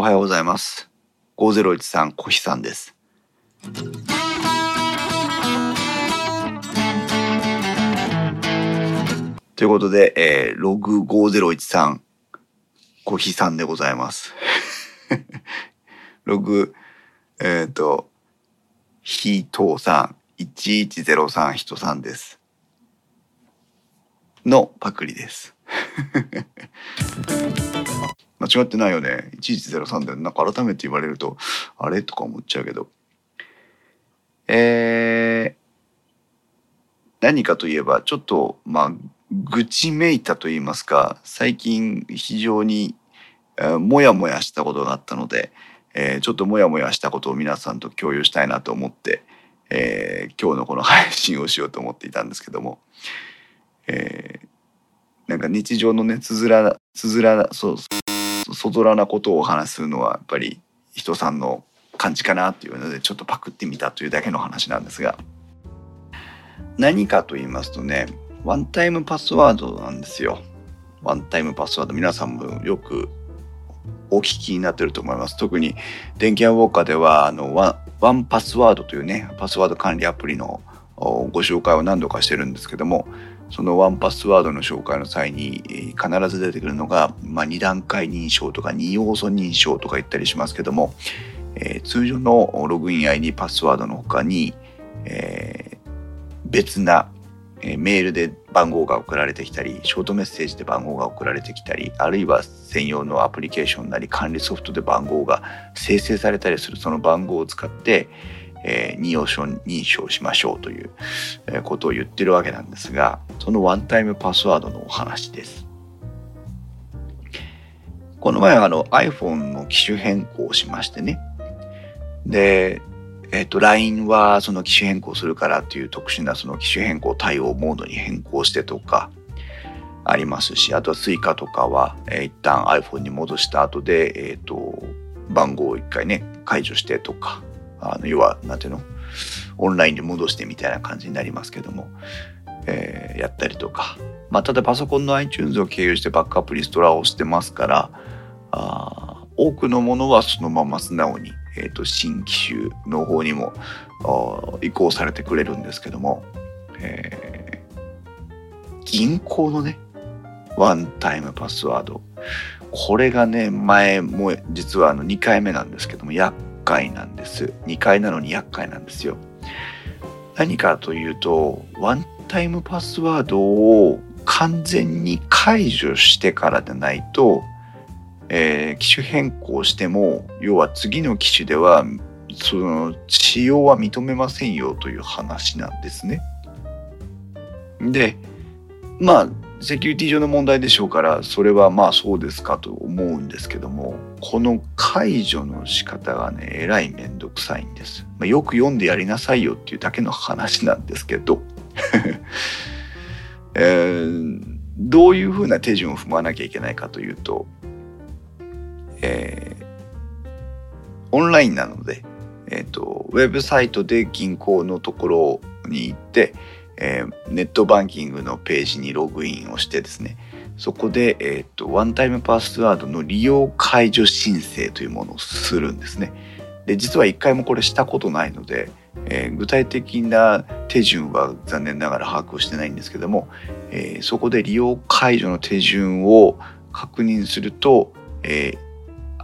おはようございます。5013小日さんです。ということで、えー、ログ5013小日さんでございます。ログ、えっ、ー、と、ひとさん、1103人さんです。のパクリです。間違ってないよね。1103でなんか改めて言われると、あれ？とか思っちゃうけど。えー、何かといえば、ちょっと、まあ、愚痴めいたと言いますか、最近非常に、えー、もやもやしたことがあったので、えー、ちょっともやもやしたことを皆さんと共有したいなと思って、えー、今日のこの配信をしようと思っていたんですけども、えー、なんか日常のねつづらつづらそうそぞらなことをお話しするのはやっぱり人さんの感じかなっていうのでちょっとパクってみたというだけの話なんですが何かと言いますとねワンタイムパスワードなんですよ。ワンタイムパスワード皆さんもよくお聞きになってると思います。特に電気屋ウォーカーではあのワワンパスワードというねパスワード管理アプリのご紹介を何度かしてるんですけどもそのワンパスワードの紹介の際に必ず出てくるのが、まあ、2段階認証とか2要素認証とか言ったりしますけども、えー、通常のログイン ID パスワードの他に、えー、別なメールで番号が送られてきたりショートメッセージで番号が送られてきたりあるいは専用のアプリケーションなり管理ソフトで番号が生成されたりするその番号を使って、えー、認証認証しましょうという、ことを言ってるわけなんですがそのワンタイムパスワードのお話です。この前あの iPhone の機種変更をしましてねでえっ、ー、と、LINE はその機種変更するからっていう特殊なその機種変更対応モードに変更してとかありますし、あとは Suica とかは、えー、一旦 iPhone に戻した後で、えっ、ー、と、番号を一回ね、解除してとか、あの、要は、なんていうの？オンラインに戻してみたいな感じになりますけども、えー、やったりとか。まあ、ただパソコンの iTunes を経由してバックアップリストラをしてますから、あ多くのものはそのまま素直にえーと、新機種の方にも移行されてくれるんですけども、えー、銀行のねワンタイムパスワードこれがね前も実はあの2回目なんですけども厄介なんです2回なのに厄介なんですよ何かというとワンタイムパスワードを完全に解除してからでないとえー、機種変更しても要は次の機種ではその使用は認めませんよという話なんですね。でまあセキュリティ上の問題でしょうからそれはまあそうですかと思うんですけどもこの解除の仕方がねえらいめんどくさいんです。まあ、よく読んでやりなさいよっていうだけの話なんですけど、えー、どういうふうな手順を踏まなきゃいけないかというとえー、オンラインなので、えーと、ウェブサイトで銀行のところに行って、えー、ネットバンキングのページにログインをしてですねそこで、えーと、ワンタイムパスワードの利用解除申請というものをするんですね。で実は一回もこれしたことないので、えー、具体的な手順は残念ながら把握をしてないんですけども、えー、そこで利用解除の手順を確認すると、え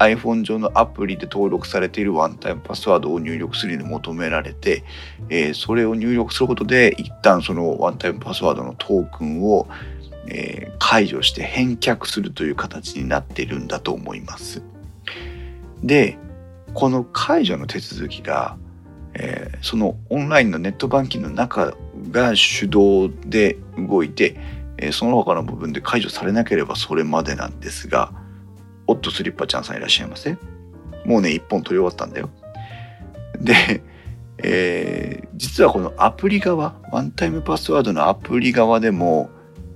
iPhone 上のアプリで登録されているワンタイムパスワードを入力するに求められて、えー、それを入力することで一旦そのワンタイムパスワードのトークンを、えー、解除して返却するという形になっているんだと思います。でこの解除の手続きが、えー、そのオンラインのネットバンキングの中が手動で動いて、えその他の部分で解除されなければそれまでなんですが、オットスリッパちゃんさんいらっしゃいませ？もうね、一本取り終わったんだよ。で、えー、実はこのアプリ側、ワンタイムパスワードのアプリ側でも、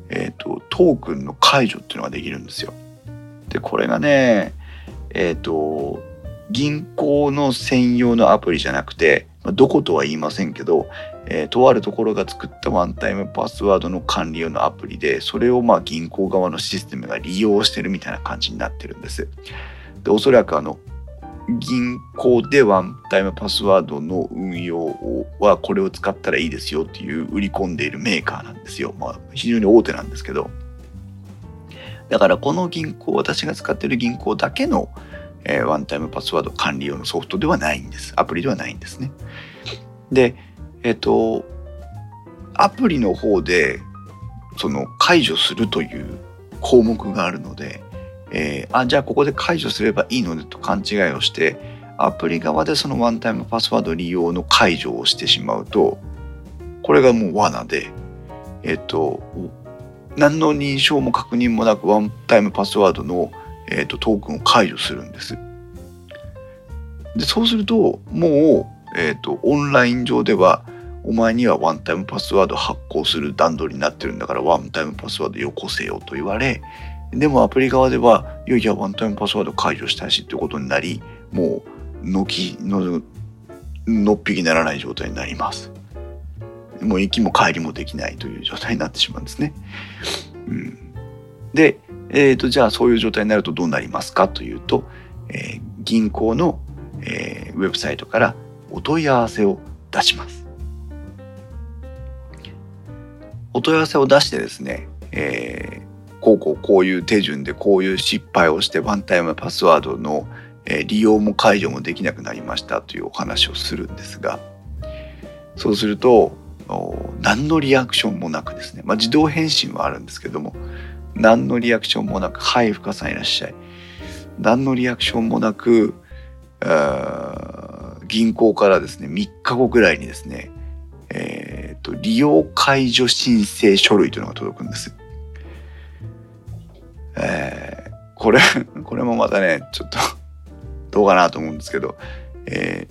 えっ、ー、と、トークンの解除っていうのができるんですよ。で、これがね、えっ、ー、と、銀行の専用のアプリじゃなくて、どことは言いませんけど、えー、とあるところが作ったワンタイムパスワードの管理用のアプリでそれをまあ銀行側のシステムが利用してるみたいな感じになってるんです。でおそらくあの銀行でワンタイムパスワードの運用はこれを使ったらいいですよっていう売り込んでいるメーカーなんですよ。まあ非常に大手なんですけど。だからこの銀行、私が使っている銀行だけの、えー、ワンタイムパスワード管理用のソフトではないんです。アプリではないんですね。で、えっ、と、アプリの方でその解除するという項目があるので、えー、あじゃあここで解除すればいいのでと勘違いをしてアプリ側でそのワンタイムパスワード利用の解除をしてしまうとこれがもう罠でえっ、と何の認証も確認もなくワンタイムパスワードの、えーと、トークンを解除するんです。でそうするともう、えーとオンライン上ではお前にはワンタイムパスワード発行する段取りになってるんだからワンタイムパスワードよこせよと言われでもアプリ側ではいやいやワンタイムパスワード解除したいしってことになりもうのきののっぴきならない状態になります。もう行きも帰りもできないという状態になってしまうんですね、うん、で、えーと、じゃあそういう状態になるとどうなりますかというと、えー、銀行の、えー、ウェブサイトからお問い合わせを出します。お問い合わせを出してですね、えー、こうこうこういう手順でこういう失敗をしてワンタイムパスワードの、利用も解除もできなくなりましたというお話をするんですがそうすると何のリアクションもなくですね、まあ、自動返信はあるんですけども何のリアクションもなく「はい深さんいらっしゃい」何のリアクションもなく銀行からですね3日後ぐらいにですねえっ、ー、と、利用解除申請書類というのが届くんです。えー、これ、これもまたね、ちょっとどうかなと思うんですけど、え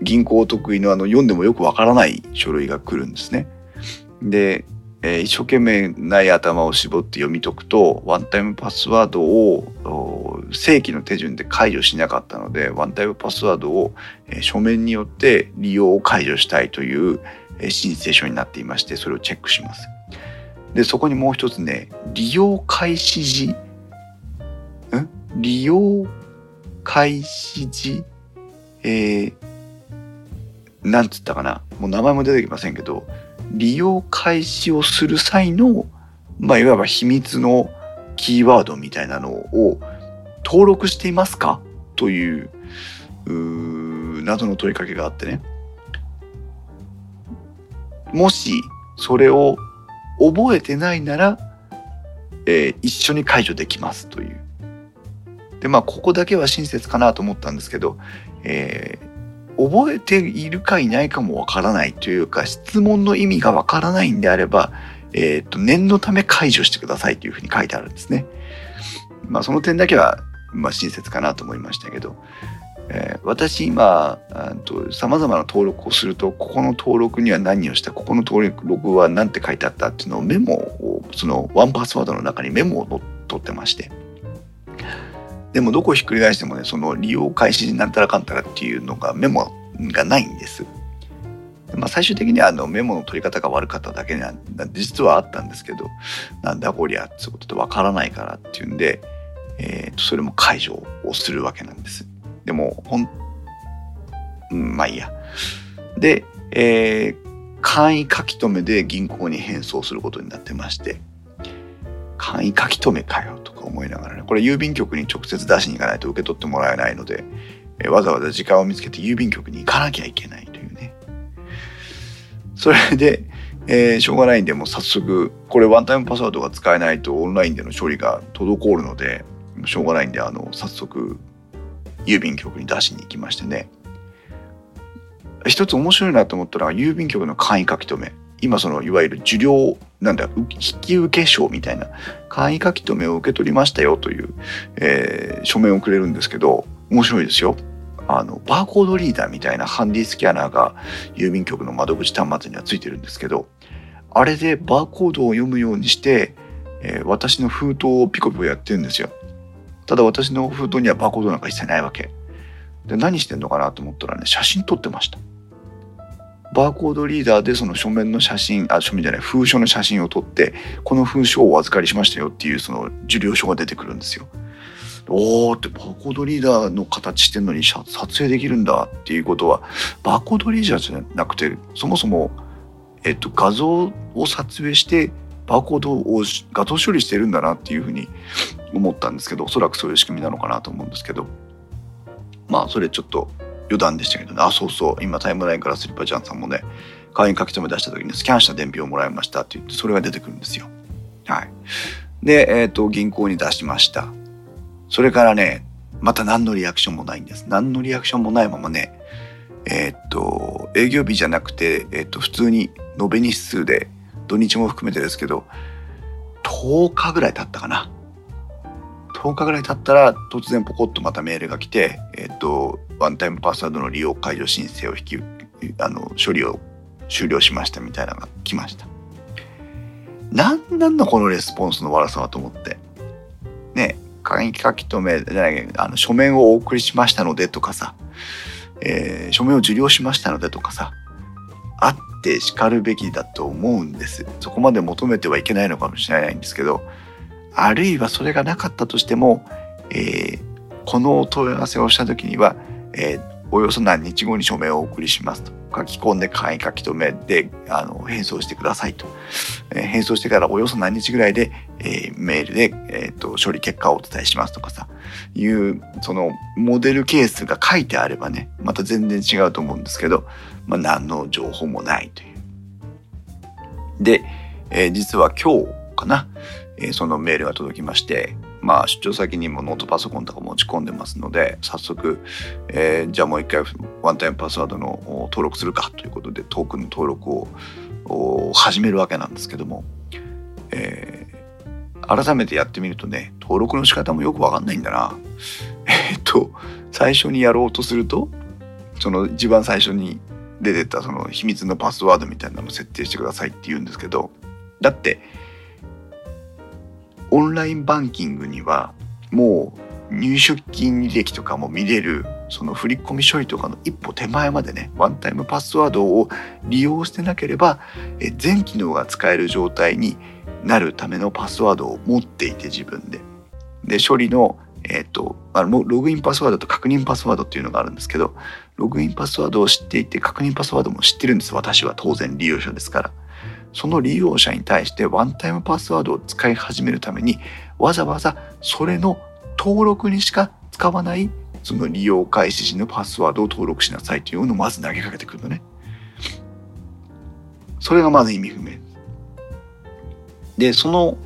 ー、銀行得意のあの読んでもよくわからない書類が来るんですね。で、えー、一生懸命ない頭を絞って読み解くとワンタイムパスワードを正規の手順で解除しなかったのでワンタイムパスワードを、えー、書面によって利用を解除したいという、えー、申請書になっていましてそれをチェックします。でそこにもう一つね利用開始時ん利用開始時えー、なんつったかな？もう名前も出てきませんけど利用開始をする際の、まあ、いわば秘密のキーワードみたいなのを登録していますか？という謎の問いかけがあってね。もしそれを覚えてないなら、えー、一緒に解除できますという。でまあここだけは親切かなと思ったんですけど、えー、覚えているかいないかもわからないというか質問の意味がわからないんであれば、え、ー、と念のため解除してくださいというふうに書いてあるんですね。まあその点だけは、まあ、親切かなと思いましたけど、えー、私今さまざまな登録をするとここの登録には何をしたここの登録は何て書いてあったっていうのをメモをそのワンパスワードの中にメモを取ってましてでもどこをひっくり返してもねその利用開始になんたらかんたらっていうのがメモがないんです。まあ、最終的にはあのメモの取り方が悪かっただけなん実はあったんですけどなんだこりゃってことでわからないからっていうんで、えー、とそれも解除をするわけなんです。でもほん、うん、まあいいや。で、えー、簡易書き留めで銀行に返送することになってまして簡易書き留めかよとか思いながらね。これ郵便局に直接出しに行かないと受け取ってもらえないので、えわざわざ時間を見つけて郵便局に行かなきゃいけないというね。それで、えー、しょうがないんでもう早速これワンタイムパスワードが使えないとオンラインでの処理が滞るのでしょうがないんであの早速郵便局に出しに行きましてね。一つ面白いなと思ったのは郵便局の簡易書き留め。今そのいわゆる受領なんだ引き受け証みたいな簡易書き留めを受け取りましたよという、えー、書面をくれるんですけど面白いですよ。あのバーコードリーダーみたいなハンディスキャナーが郵便局の窓口端末にはついてるんですけどあれでバーコードを読むようにして、えー、私の封筒をピコピコやってるんですよ。ただ私の封筒にはバーコードなんか一切ないわけ。で何してんのかなと思ったらね写真撮ってました。バーコードリーダーでその書面の写真あ書面じゃない封書の写真を撮ってこの封書をお預かりしましたよっていうその受領書が出てくるんですよ。おーってバーコードリーダーの形してんのに撮影できるんだっていうことはバーコードリーダーじゃなくてそもそも、えっと、画像を撮影してバーコードを画像処理してるんだなっていうふうに思ったんですけどおそらくそういう仕組みなのかなと思うんですけどまあそれちょっと余談でしたけどねあそうそう今タイムラインからスリッパジャンさんもね会員書き留め出した時にスキャンした伝票をもらいましたって言ってそれが出てくるんですよ。はい。で、えっ、ー、と銀行に出しました。それからねまた何のリアクションもないんです。何のリアクションもないままねえっ、と営業日じゃなくて、えっ、と普通に延べ日数で土日も含めてですけど10日ぐらい経ったかな。10日ぐらい経ったら突然ポコッとまたメールが来て、えっ、と、ワンタイムパスワードの利用解除申請を引き、あの、処理を終了しましたみたいなのが来ました。なんなんだこのレスポンスの悪さはと思って。ね、会議書き留め、じゃないあの書面をお送りしましたのでとかさ、えー、書面を受領しましたのでとかさ、あって叱るべきだと思うんです。そこまで求めてはいけないのかもしれないんですけど、あるいはそれがなかったとしても、えー、この問い合わせをした時には、えー、およそ何日後に署名をお送りしますと。書き込んで簡易書き留めであの返送してくださいと。えー、返送してからおよそ何日ぐらいで、えー、メールで、えーと、処理結果をお伝えしますとかさ、いうそのモデルケースが書いてあればね、また全然違うと思うんですけど、まあ、何の情報もないという。で、えー、実は今日かな、そのメールが届きまして、まあ、出張先にもノートパソコンとか持ち込んでますので、早速、えー、じゃあもう一回ワンタイムパスワードの登録するかということで、トークンの登録を始めるわけなんですけども、えー、改めてやってみるとね、登録の仕方もよくわかんないんだな。えっと、最初にやろうとすると、その一番最初に出てたその秘密のパスワードみたいなのを設定してくださいって言うんですけど、だって、オンラインバンキングにはもう入出金履歴とかも見れるその振込処理とかの一歩手前までねワンタイムパスワードを利用してなければ全機能が使える状態になるためのパスワードを持っていて自分で。で処理のえっ、ー、と、あの、ログインパスワードと確認パスワードっていうのがあるんですけど、ログインパスワードを知っていて、確認パスワードも知ってるんです。私は当然利用者ですから。その利用者に対してワンタイムパスワードを使い始めるためにわざわざそれの登録にしか使わないその利用開始時のパスワードを登録しなさいというのをまず投げかけてくるのね。それがまず意味不明。で、その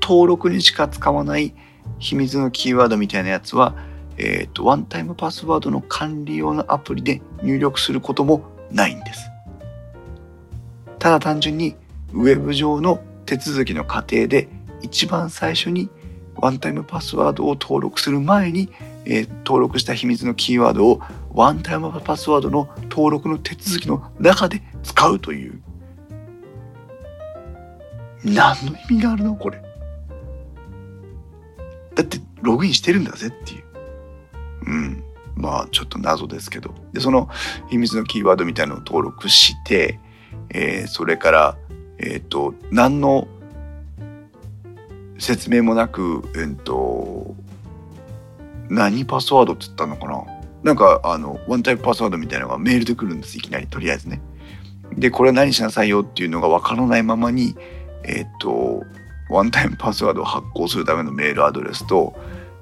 登録にしか使わない秘密のキーワードみたいなやつは、えっ、ー、と、ワンタイムパスワードの管理用のアプリで入力することもないんです。ただ単純にウェブ上の手続きの過程で一番最初にワンタイムパスワードを登録する前に、えー、登録した秘密のキーワードをワンタイムパスワードの登録の手続きの中で使うという。何の意味があるのこれ。だってログインしてるんだぜっていう。うん。まあちょっと謎ですけど。でその秘密のキーワードみたいなのを登録してえー、それからえっ、ー、と何の説明もなくえっ、ー、と何パスワードって言ったのかな？なんかあのワンタイプパスワードみたいなのがメールで来るんですいきなりとりあえずね。でこれは何しなさいよっていうのがわからないままにえっ、とワンタイムパスワードを発行するためのメールアドレスと、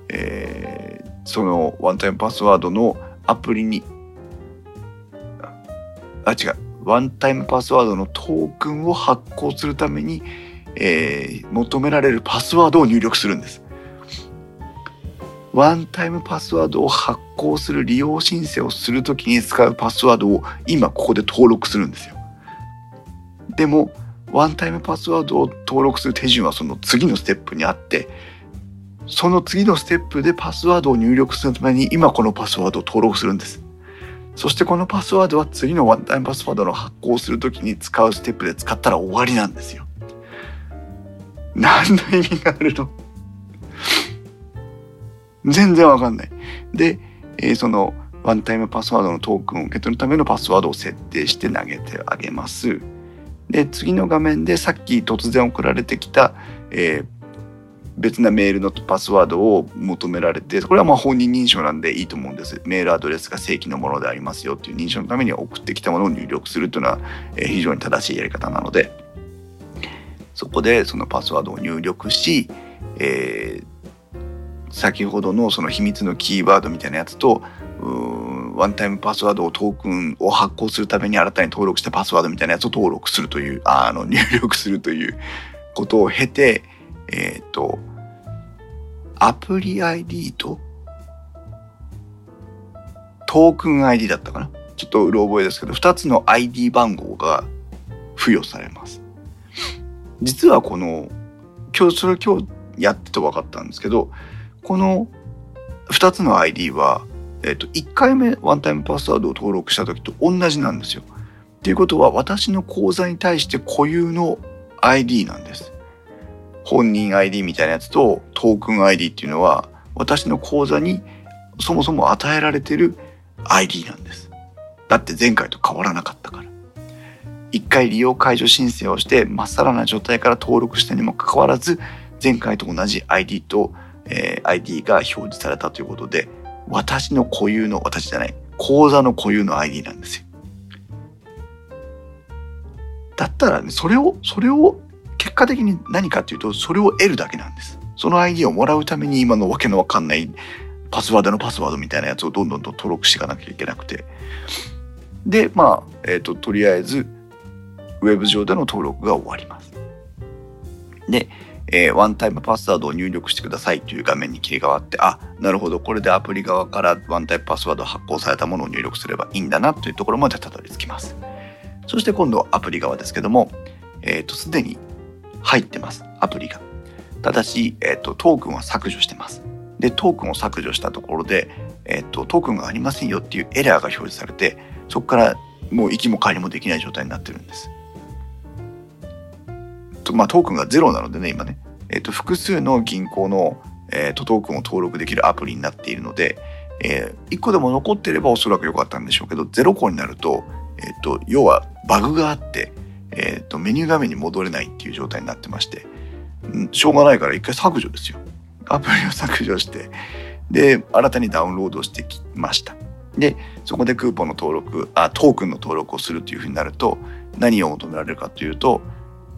えー、そのワンタイムパスワードのアプリにあ違うワンタイムパスワードのトークンを発行するために、えー、求められるパスワードを入力するんです。ワンタイムパスワードを発行する利用申請をするときに使うパスワードを今ここで登録するんですよ。でも、ワンタイムパスワードを登録する手順はその次のステップにあって、その次のステップでパスワードを入力するために今このパスワードを登録するんです。そしてこのパスワードは次のワンタイムパスワードの発行するときに使うステップで使ったら終わりなんですよ。何の意味があるの？全然わかんない。で、えー、そのワンタイムパスワードのトークンを受け取るためのパスワードを設定して投げてあげます。で、次の画面でさっき突然送られてきた、えー、別なメールのパスワードを求められてこれはまあ本人認証なんでいいと思うんです。メールアドレスが正規のものでありますよっていう認証のために送ってきたものを入力するというのは非常に正しいやり方なので。そこでそのパスワードを入力し、えー、先ほどのその秘密のキーワードみたいなやつとワンタイムパスワードをトークンを発行するために新たに登録したパスワードみたいなやつを登録するというあの入力するということを経てえっ、ー、と、アプリ ID と、トークン ID だったかな？ちょっとうろ覚えですけど、2つの ID 番号が付与されます。実はこの、今日、それ今日やってて分かったんですけど、この2つの ID は、えっ、と、1回目ワンタイムパスワードを登録した時と同じなんですよ。っていうことは、私の口座に対して固有の ID なんです。本人 ID みたいなやつとトークン ID っていうのは私の口座にそもそも与えられてる ID なんです。だって前回と変わらなかったから。一回利用解除申請をしてまっさらな状態から登録したにもかかわらず前回と同じ ID と、えー、ID が表示されたということで私の固有の私じゃない口座の固有の ID なんですよ。だったらねそれをそれを結果的に何かっていうとそれを得るだけなんです。その ID をもらうために今のわけのわかんないパスワードのパスワードみたいなやつをどんどんと登録していかなきゃいけなくて。で、まあ、えっ、ー、と、とりあえず、ウェブ上での登録が終わります。で、えー、ワンタイムパスワードを入力してくださいという画面に切り替わって、あ、なるほど、これでアプリ側からワンタイムパスワード発行されたものを入力すればいいんだなというところまでたどり着きます。そして今度はアプリ側ですけども、えっ、ー、と、すでに入ってます、アプリが。ただし、えっ、と、トークンは削除してます。で、トークンを削除したところで、えっ、と、トークンがありませんよっていうエラーが表示されて、そこからもう行きも帰りもできない状態になってるんです。とまあ、トークンがゼロなのでね、今ね。えっ、と、複数の銀行の、えーと、トークンを登録できるアプリになっているので、えー、1個でも残ってればおそらく良かったんでしょうけど、0個になると、えっ、と、要はバグがあって、えーと、メニュー画面に戻れないっていう状態になってまして、うん、しょうがないから一回削除ですよ。アプリを削除して、で、新たにダウンロードしてきました。で、そこでクーポンの登録、あ、トークンの登録をするというふうになると、何を求められるかというと、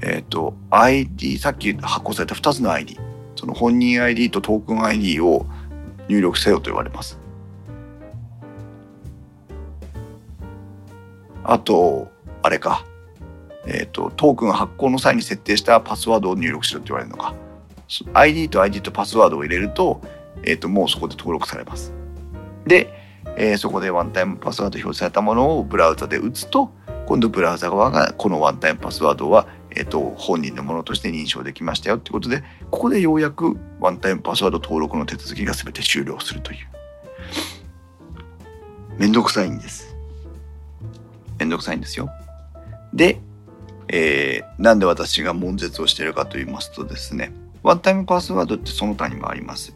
えっ、ー、と、ID、さっき発行された2つの ID、その本人 ID とトークン ID を入力せよと言われます。あと、あれか、えーと、トークン発行の際に設定したパスワードを入力しろって言われるのか。ID と ID とパスワードを入れると,、えーと、もうそこで登録されます。で、えー、そこでワンタイムパスワード表示されたものをブラウザで打つと今度ブラウザ側がこのワンタイムパスワードは、えーと、本人のものとして認証できましたよってことでここでようやくワンタイムパスワード登録の手続きが全て終了するという。めんどくさいんです。めんどくさいんですよ。でえー、なんで私が悶絶をしているかと言いますとですね、ワンタイムパスワードってその他にもあります。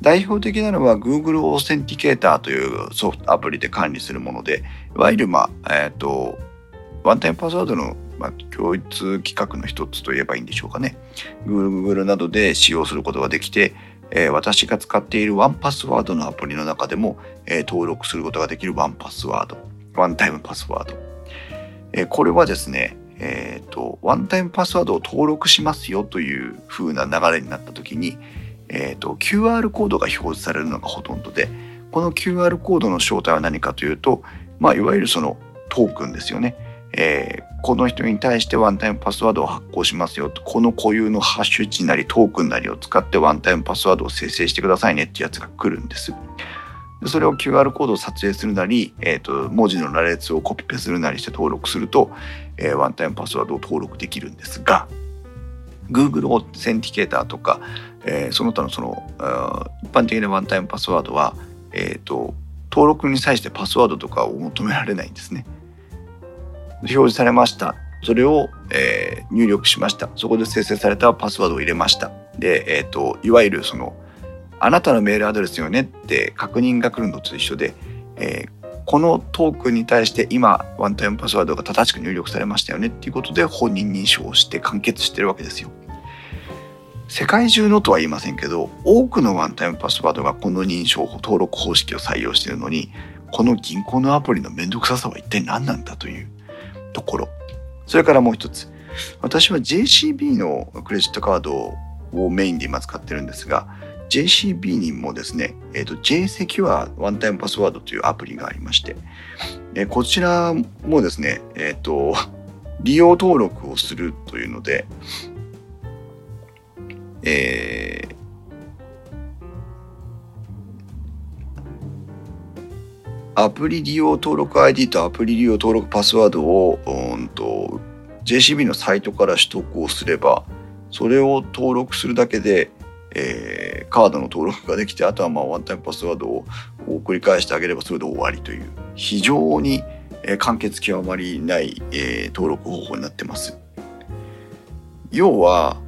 代表的なのは Google オーセンティケーターというソフトアプリで管理するもので、いわゆる、まあ、え、ー、と、ワンタイムパスワードの、まあ、共通規格の一つといえばいいんでしょうかね。Google などで使用することができて、えー、私が使っているワンパスワードのアプリの中でも、えー、登録することができるワンパスワード、ワンタイムパスワード。えー、これはですね、えっ、ー、と、ワンタイムパスワードを登録しますよという風な流れになった時に、えっ、ー、と、QR コードが表示されるのがほとんどで、この QR コードの正体は何かというと、まあ、いわゆるそのトークンですよね。えー、この人に対してワンタイムパスワードを発行しますよと、この固有のハッシュ値なりトークンなりを使ってワンタイムパスワードを生成してくださいねってやつが来るんです。それを QR コードを撮影するなり、えーと、文字の羅列をコピペするなりして登録すると、えー、ワンタイムパスワードを登録できるんですが Google オセンティケーターとか、えー、その他のその一般的なワンタイムパスワードは、えーと、登録に際してパスワードとかを求められないんですね。表示されました。それを、えー、入力しました。そこで生成されたパスワードを入れました。で、えーといわゆるそのあなたのメールアドレスよね？って確認が来るのと一緒で、えー、このトークンに対して今ワンタイムパスワードが正しく入力されましたよねっていうことで本人認証をして完結してるわけですよ。世界中のとは言いませんけど多くのワンタイムパスワードがこの認証登録方式を採用しているのにこの銀行のアプリの面倒くささは一体何なんだというところ。それからもう一つ。私は JCB のクレジットカードをメインで今使ってるんですが JCB にもですね、えーと、JSecure ワンタイムパスワードというアプリがありまして、え、こちらもですね、えっ、ー、と、利用登録をするというので、えー、アプリ利用登録 ID とアプリ利用登録パスワードを、うんと、JCB のサイトから取得をすれば、それを登録するだけで、えー、カードの登録ができてあとはまあワンタイムパスワードを繰り返してあげればそれで終わりという非常に、えー、簡潔極まりない、えー、登録方法になってます。要は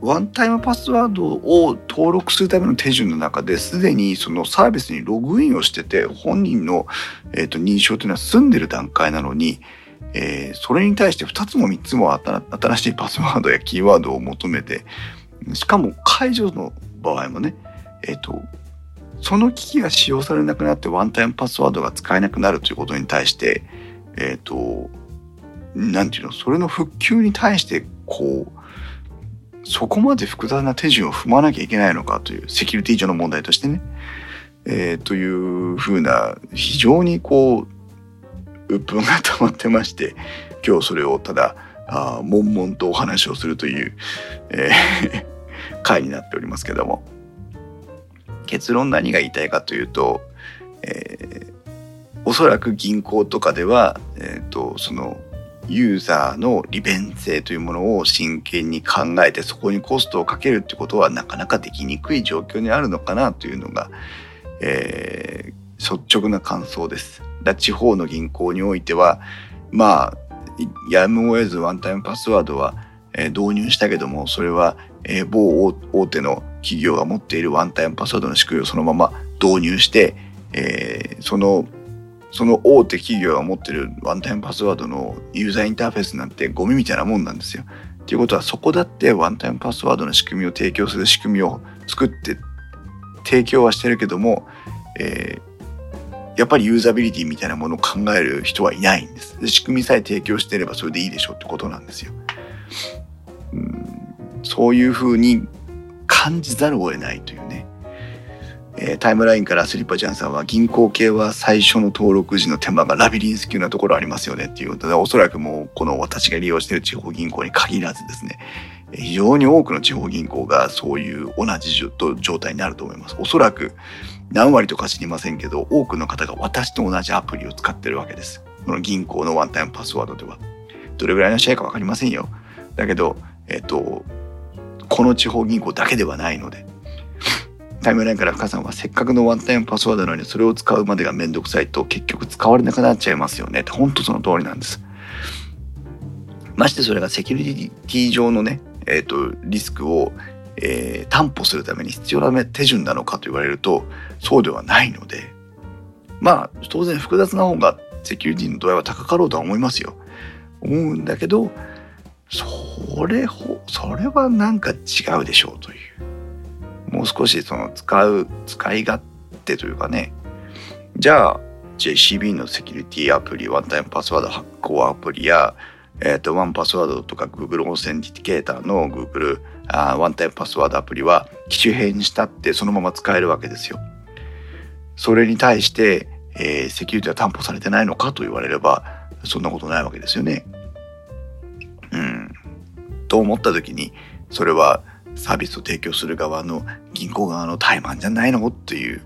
ワンタイムパスワードを登録するための手順の中ですでにそのサービスにログインをしてて本人の、えーと、認証というのは済んでる段階なのに、えー、それに対して2つも3つも新しいパスワードやキーワードを求めてしかも解除の場合もね、えっ、ー、と、その機器が使用されなくなってワンタイムパスワードが使えなくなるということに対して、えっ、ー、と、なんていうの、それの復旧に対して、こう、そこまで複雑な手順を踏まなきゃいけないのかという、セキュリティ上の問題としてね、えー、というふうな、非常にこう、鬱憤が 溜まってまして、今日それをただ、あ悶々とお話をするという、えー 回になっておりますけども結論何が言いたいかというと、えー、おそらく銀行とかでは、えーと、そのユーザーの利便性というものを真剣に考えてそこにコストをかけるってことはなかなかできにくい状況にあるのかなというのが、えー、率直な感想です。だ地方の銀行においてはまあやむを得ずワンタイムパスワードは、え、導入したけどもそれはえ、某大手の企業が持っているワンタイムパスワードの仕組みをそのまま導入して、え、そのその大手企業が持ってるワンタイムパスワードのユーザーインターフェースなんてゴミみたいなもんなんですよ。ということはそこだってワンタイムパスワードの仕組みを提供する仕組みを作って提供はしてるけども、えー、やっぱりユーザビリティみたいなものを考える人はいないんです。で仕組みさえ提供していればそれでいいでしょうってことなんですよ。うんそういうふうに感じざるを得ないというね、えー、タイムラインからスリッパちゃんさんは銀行系は最初の登録時の手間がラビリンス級なところありますよねっていうことでおそらくもうこの私が利用している地方銀行に限らずですね非常に多くの地方銀行がそういう同じ状態になると思います。おそらく何割とか知りませんけど多くの方が私と同じアプリを使ってるわけです。この銀行のワンタイムパスワードでは。どれぐらいの試合か分かりませんよ。だけど、えっと、この地方銀行だけではないのでタイムラインから深さんはせっかくのワンタイムパスワードなのにそれを使うまでがめんどくさいと結局使われなくなっちゃいますよねって本当その通りなんです。ましてそれがセキュリティ上のね、えーと、リスクを、えー、担保するために必要な手順なのかと言われるとそうではないのでまあ当然複雑な方がセキュリティの度合いは高かろうとは思いますよ。思うんだけどそれほそれはなんか違うでしょうというもう少しその使う使い勝手というかねじゃあ JCB のセキュリティアプリワンタイムパスワード発行アプリやえっ、ー、と、ワンパスワードとか Google オーセンティケーターの Google あワンタイムパスワードアプリは機種変にしたってそのまま使えるわけですよ。それに対して、えー、セキュリティは担保されてないのかと言われればそんなことないわけですよね。うん。と思った時にそれはサービスを提供する側の銀行側の怠慢じゃないのっていう、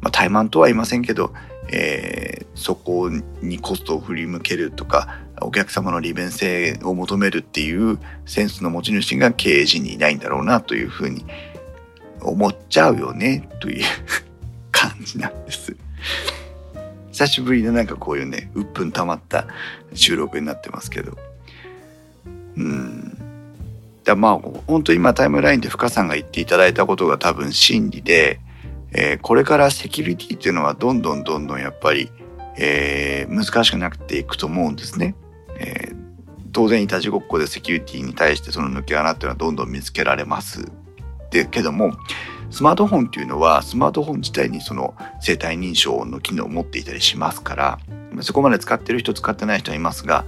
まあ、怠慢とは言いませんけど、えー、そこにコストを振り向けるとかお客様の利便性を求めるっていうセンスの持ち主が経営陣にいないんだろうなというふうに思っちゃうよねという感じなんです。久しぶりのなんかこういうね鬱憤溜まった収録になってますけどうんだまあ本当今タイムラインで深さんが言っていただいたことが多分真理で、えー、これからセキュリティっていうのはどんどんどんどんやっぱり、えー、難しくなっていくと思うんですね。えー、当然いたちごっこでセキュリティに対してその抜け穴っていうのはどんどん見つけられます。でけどもスマートフォンっていうのはスマートフォン自体にその生体認証の機能を持っていたりしますからそこまで使ってる人使ってない人はいますが、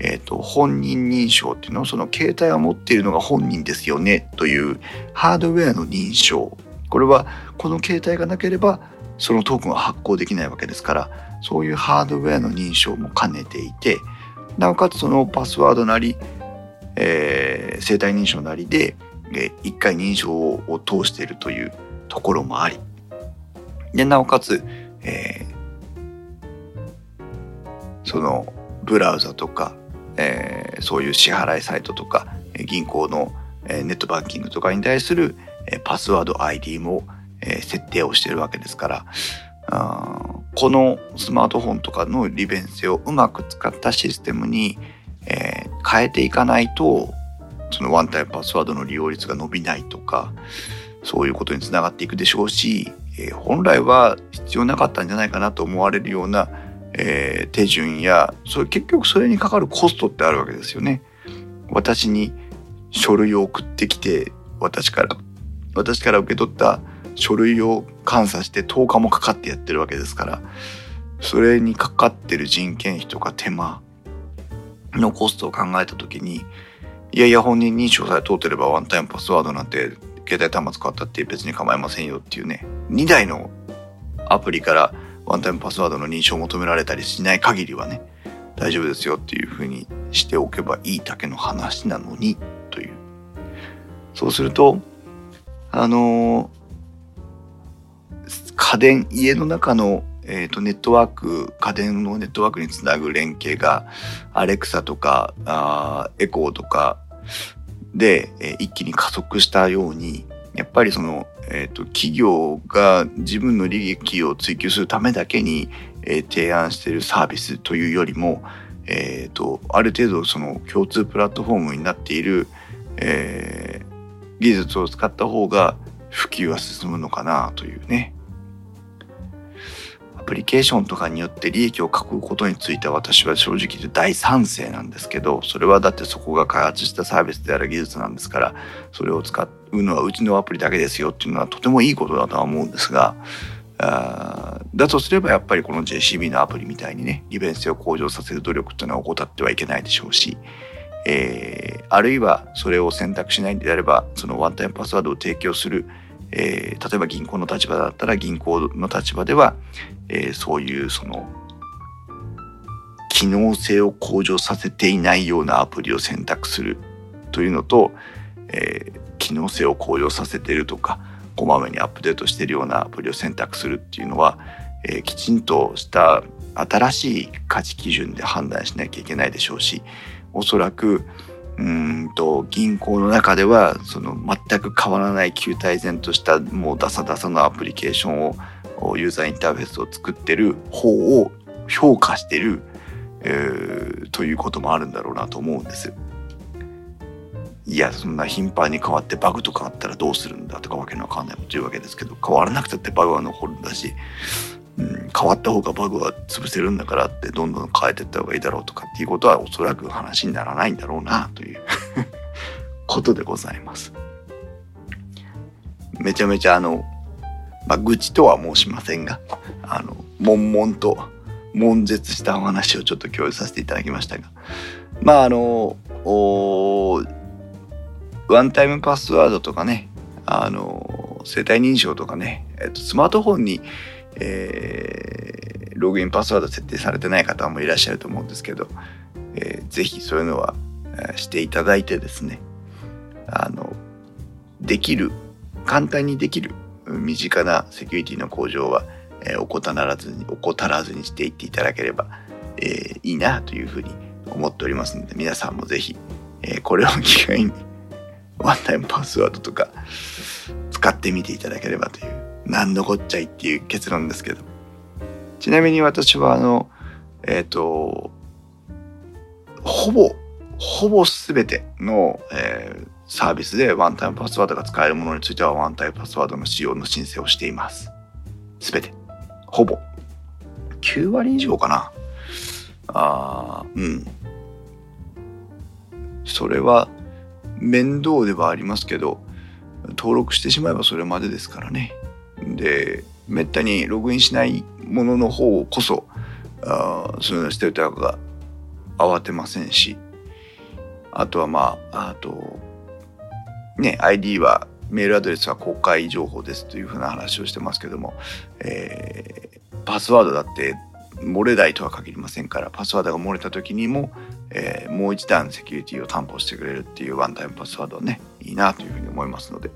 えーと、本人認証っていうのをその携帯を持っているのが本人ですよねというハードウェアの認証これはこの携帯がなければそのトークンは発行できないわけですからそういうハードウェアの認証も兼ねていてなおかつそのパスワードなり、えー、生体認証なりでえ1回認証を通しているというところもあり。でなおかつ、えー、そのブラウザとか、えー、そういう支払いサイトとか銀行のネットバンキングとかに対するパスワード ID も設定をしているわけですからこのスマートフォンとかの利便性をうまく使ったシステムに、えー、変えていかないとそのワンタイムパスワードの利用率が伸びないとかそういうことにつながっていくでしょうし、えー、本来は必要なかったんじゃないかなと思われるような、えー、手順やそれ結局それにかかるコストってあるわけですよね。私に書類を送ってきて私から私から受け取った書類を監査して10日もかかってやってるわけですからそれにかかってる人件費とか手間のコストを考えた時にいやいや本人認証さえ通ってればワンタイムパスワードなんて携帯端末買ったって別に構いませんよっていうね2台のアプリからワンタイムパスワードの認証を求められたりしない限りはね大丈夫ですよっていうふうにしておけばいいだけの話なのにという。そうするとあの、家電家の中のえーと、ネットワーク家電のネットワークにつなぐ連携がアレクサとかあエコーとかで、えー、一気に加速したようにやっぱりその、えーと、企業が自分の利益を追求するためだけに、えー、提案しているサービスというよりも、えーと、ある程度その共通プラットフォームになっている、えー、技術を使った方が普及は進むのかなというね。プリケーションとかによって利益を囲うことについては私は正直言って大賛成なんですけどそれはだってそこが開発したサービスである技術なんですからそれを使うのはうちのアプリだけですよっていうのはとてもいいことだとは思うんですがあだとすればやっぱりこの JCB のアプリみたいにね利便性を向上させる努力っていうのは怠ってはいけないでしょうし、えー、あるいはそれを選択しないんであればそのワンタイムパスワードを提供するえー、例えば銀行の立場だったら銀行の立場では、えー、そういうその機能性を向上させていないようなアプリを選択するというのと、えー、機能性を向上させてるとかこまめにアップデートしているようなアプリを選択するっていうのは、えー、きちんとした新しい価値基準で判断しなきゃいけないでしょうしおそらくうんと銀行の中ではその全く変わらない球体然としたもうダサダサのアプリケーションをユーザーインターフェースを作ってる方を評価してる、えー、ということもあるんだろうなと思うんです。いやそんな頻繁に変わってバグとかあったらどうするんだとかわけのわかんないこと言うわけですけど変わらなくたってバグは残るんだし変わった方がバグは潰せるんだからってどんどん変えていった方がいいだろうとかっていうことはおそらく話にならないんだろうなという ことでございます。めちゃめちゃあの、まあ、愚痴とは申しませんが、あの、悶々と悶絶したお話をちょっと共有させていただきましたが、まああの、ワンタイムパスワードとかね、あの、生体認証とかね、えっと、スマートフォンにえー、ログインパスワード設定されてない方もいらっしゃると思うんですけど、えー、ぜひそういうのはしていただいてですねあのできる簡単にできる身近なセキュリティの向上は、えー、怠らずに怠らずにしていっていただければ、えー、いいなというふうに思っておりますので皆さんもぜひ、えー、これを機会に ワンタイムパスワードとか使ってみていただければという何のこっちゃいっていう結論ですけどちなみに私はあのえっ、ー、とほぼほぼ全ての、えー、サービスでワンタイムパスワードが使えるものについてはワンタイムパスワードの使用の申請をしています。全て。ほぼ。9割以上かな。あうん。それは面倒ではありますけど、登録してしまえばそれまでですからね。で、めったにログインしないものの方こそ、あそういうのしておいた方が慌てませんし、あとはまあ、あと、ね、ID は、メールアドレスは公開情報ですというふうな話をしてますけども、えー、パスワードだって漏れないとは限りませんから、パスワードが漏れた時にも、えー、もう一段セキュリティを担保してくれるっていうワンタイムパスワードはね、いいなというふうに思いますので、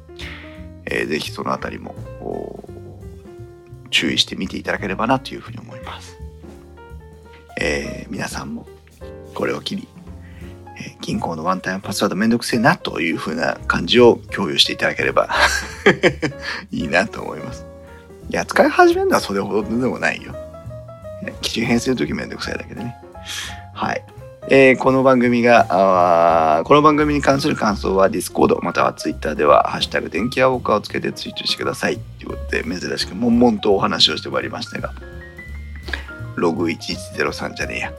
えー、ぜひそのあたりも注意して見ていただければなというふうに思います。えー、皆さんもこれを機に、えー、銀行のワンタイムパスワードめんどくせえなというふうな感じを共有していただければ いいなと思います。いや、使い始めるのはそれほどでもないよ。基準編成の時めんどくさいだけでね。はい。えー、この番組がこの番組に関する感想は Discord または Twitter では「ハッシュタグ電気屋ウォーカー」をつけてツイートしてください。ということで珍しく悶々とお話をしてまいりましたがログ1103じゃねえや。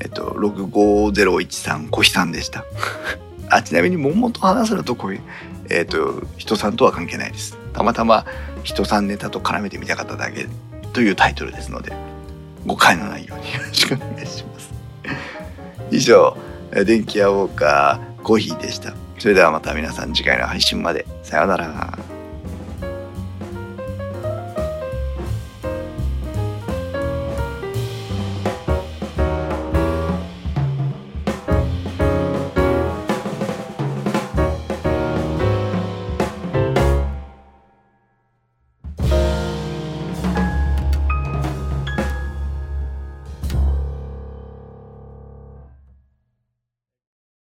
えっと65013小日さんでした。あちなみに悶々と話すのとこういうえっと人さんとは関係ないです。たまたま人さんネタと絡めてみたかっただけというタイトルですので誤解のないようによろしくお願いします。以上電気屋ウォーカーコーヒーでした。それではまた皆さん次回の配信まで。さようなら。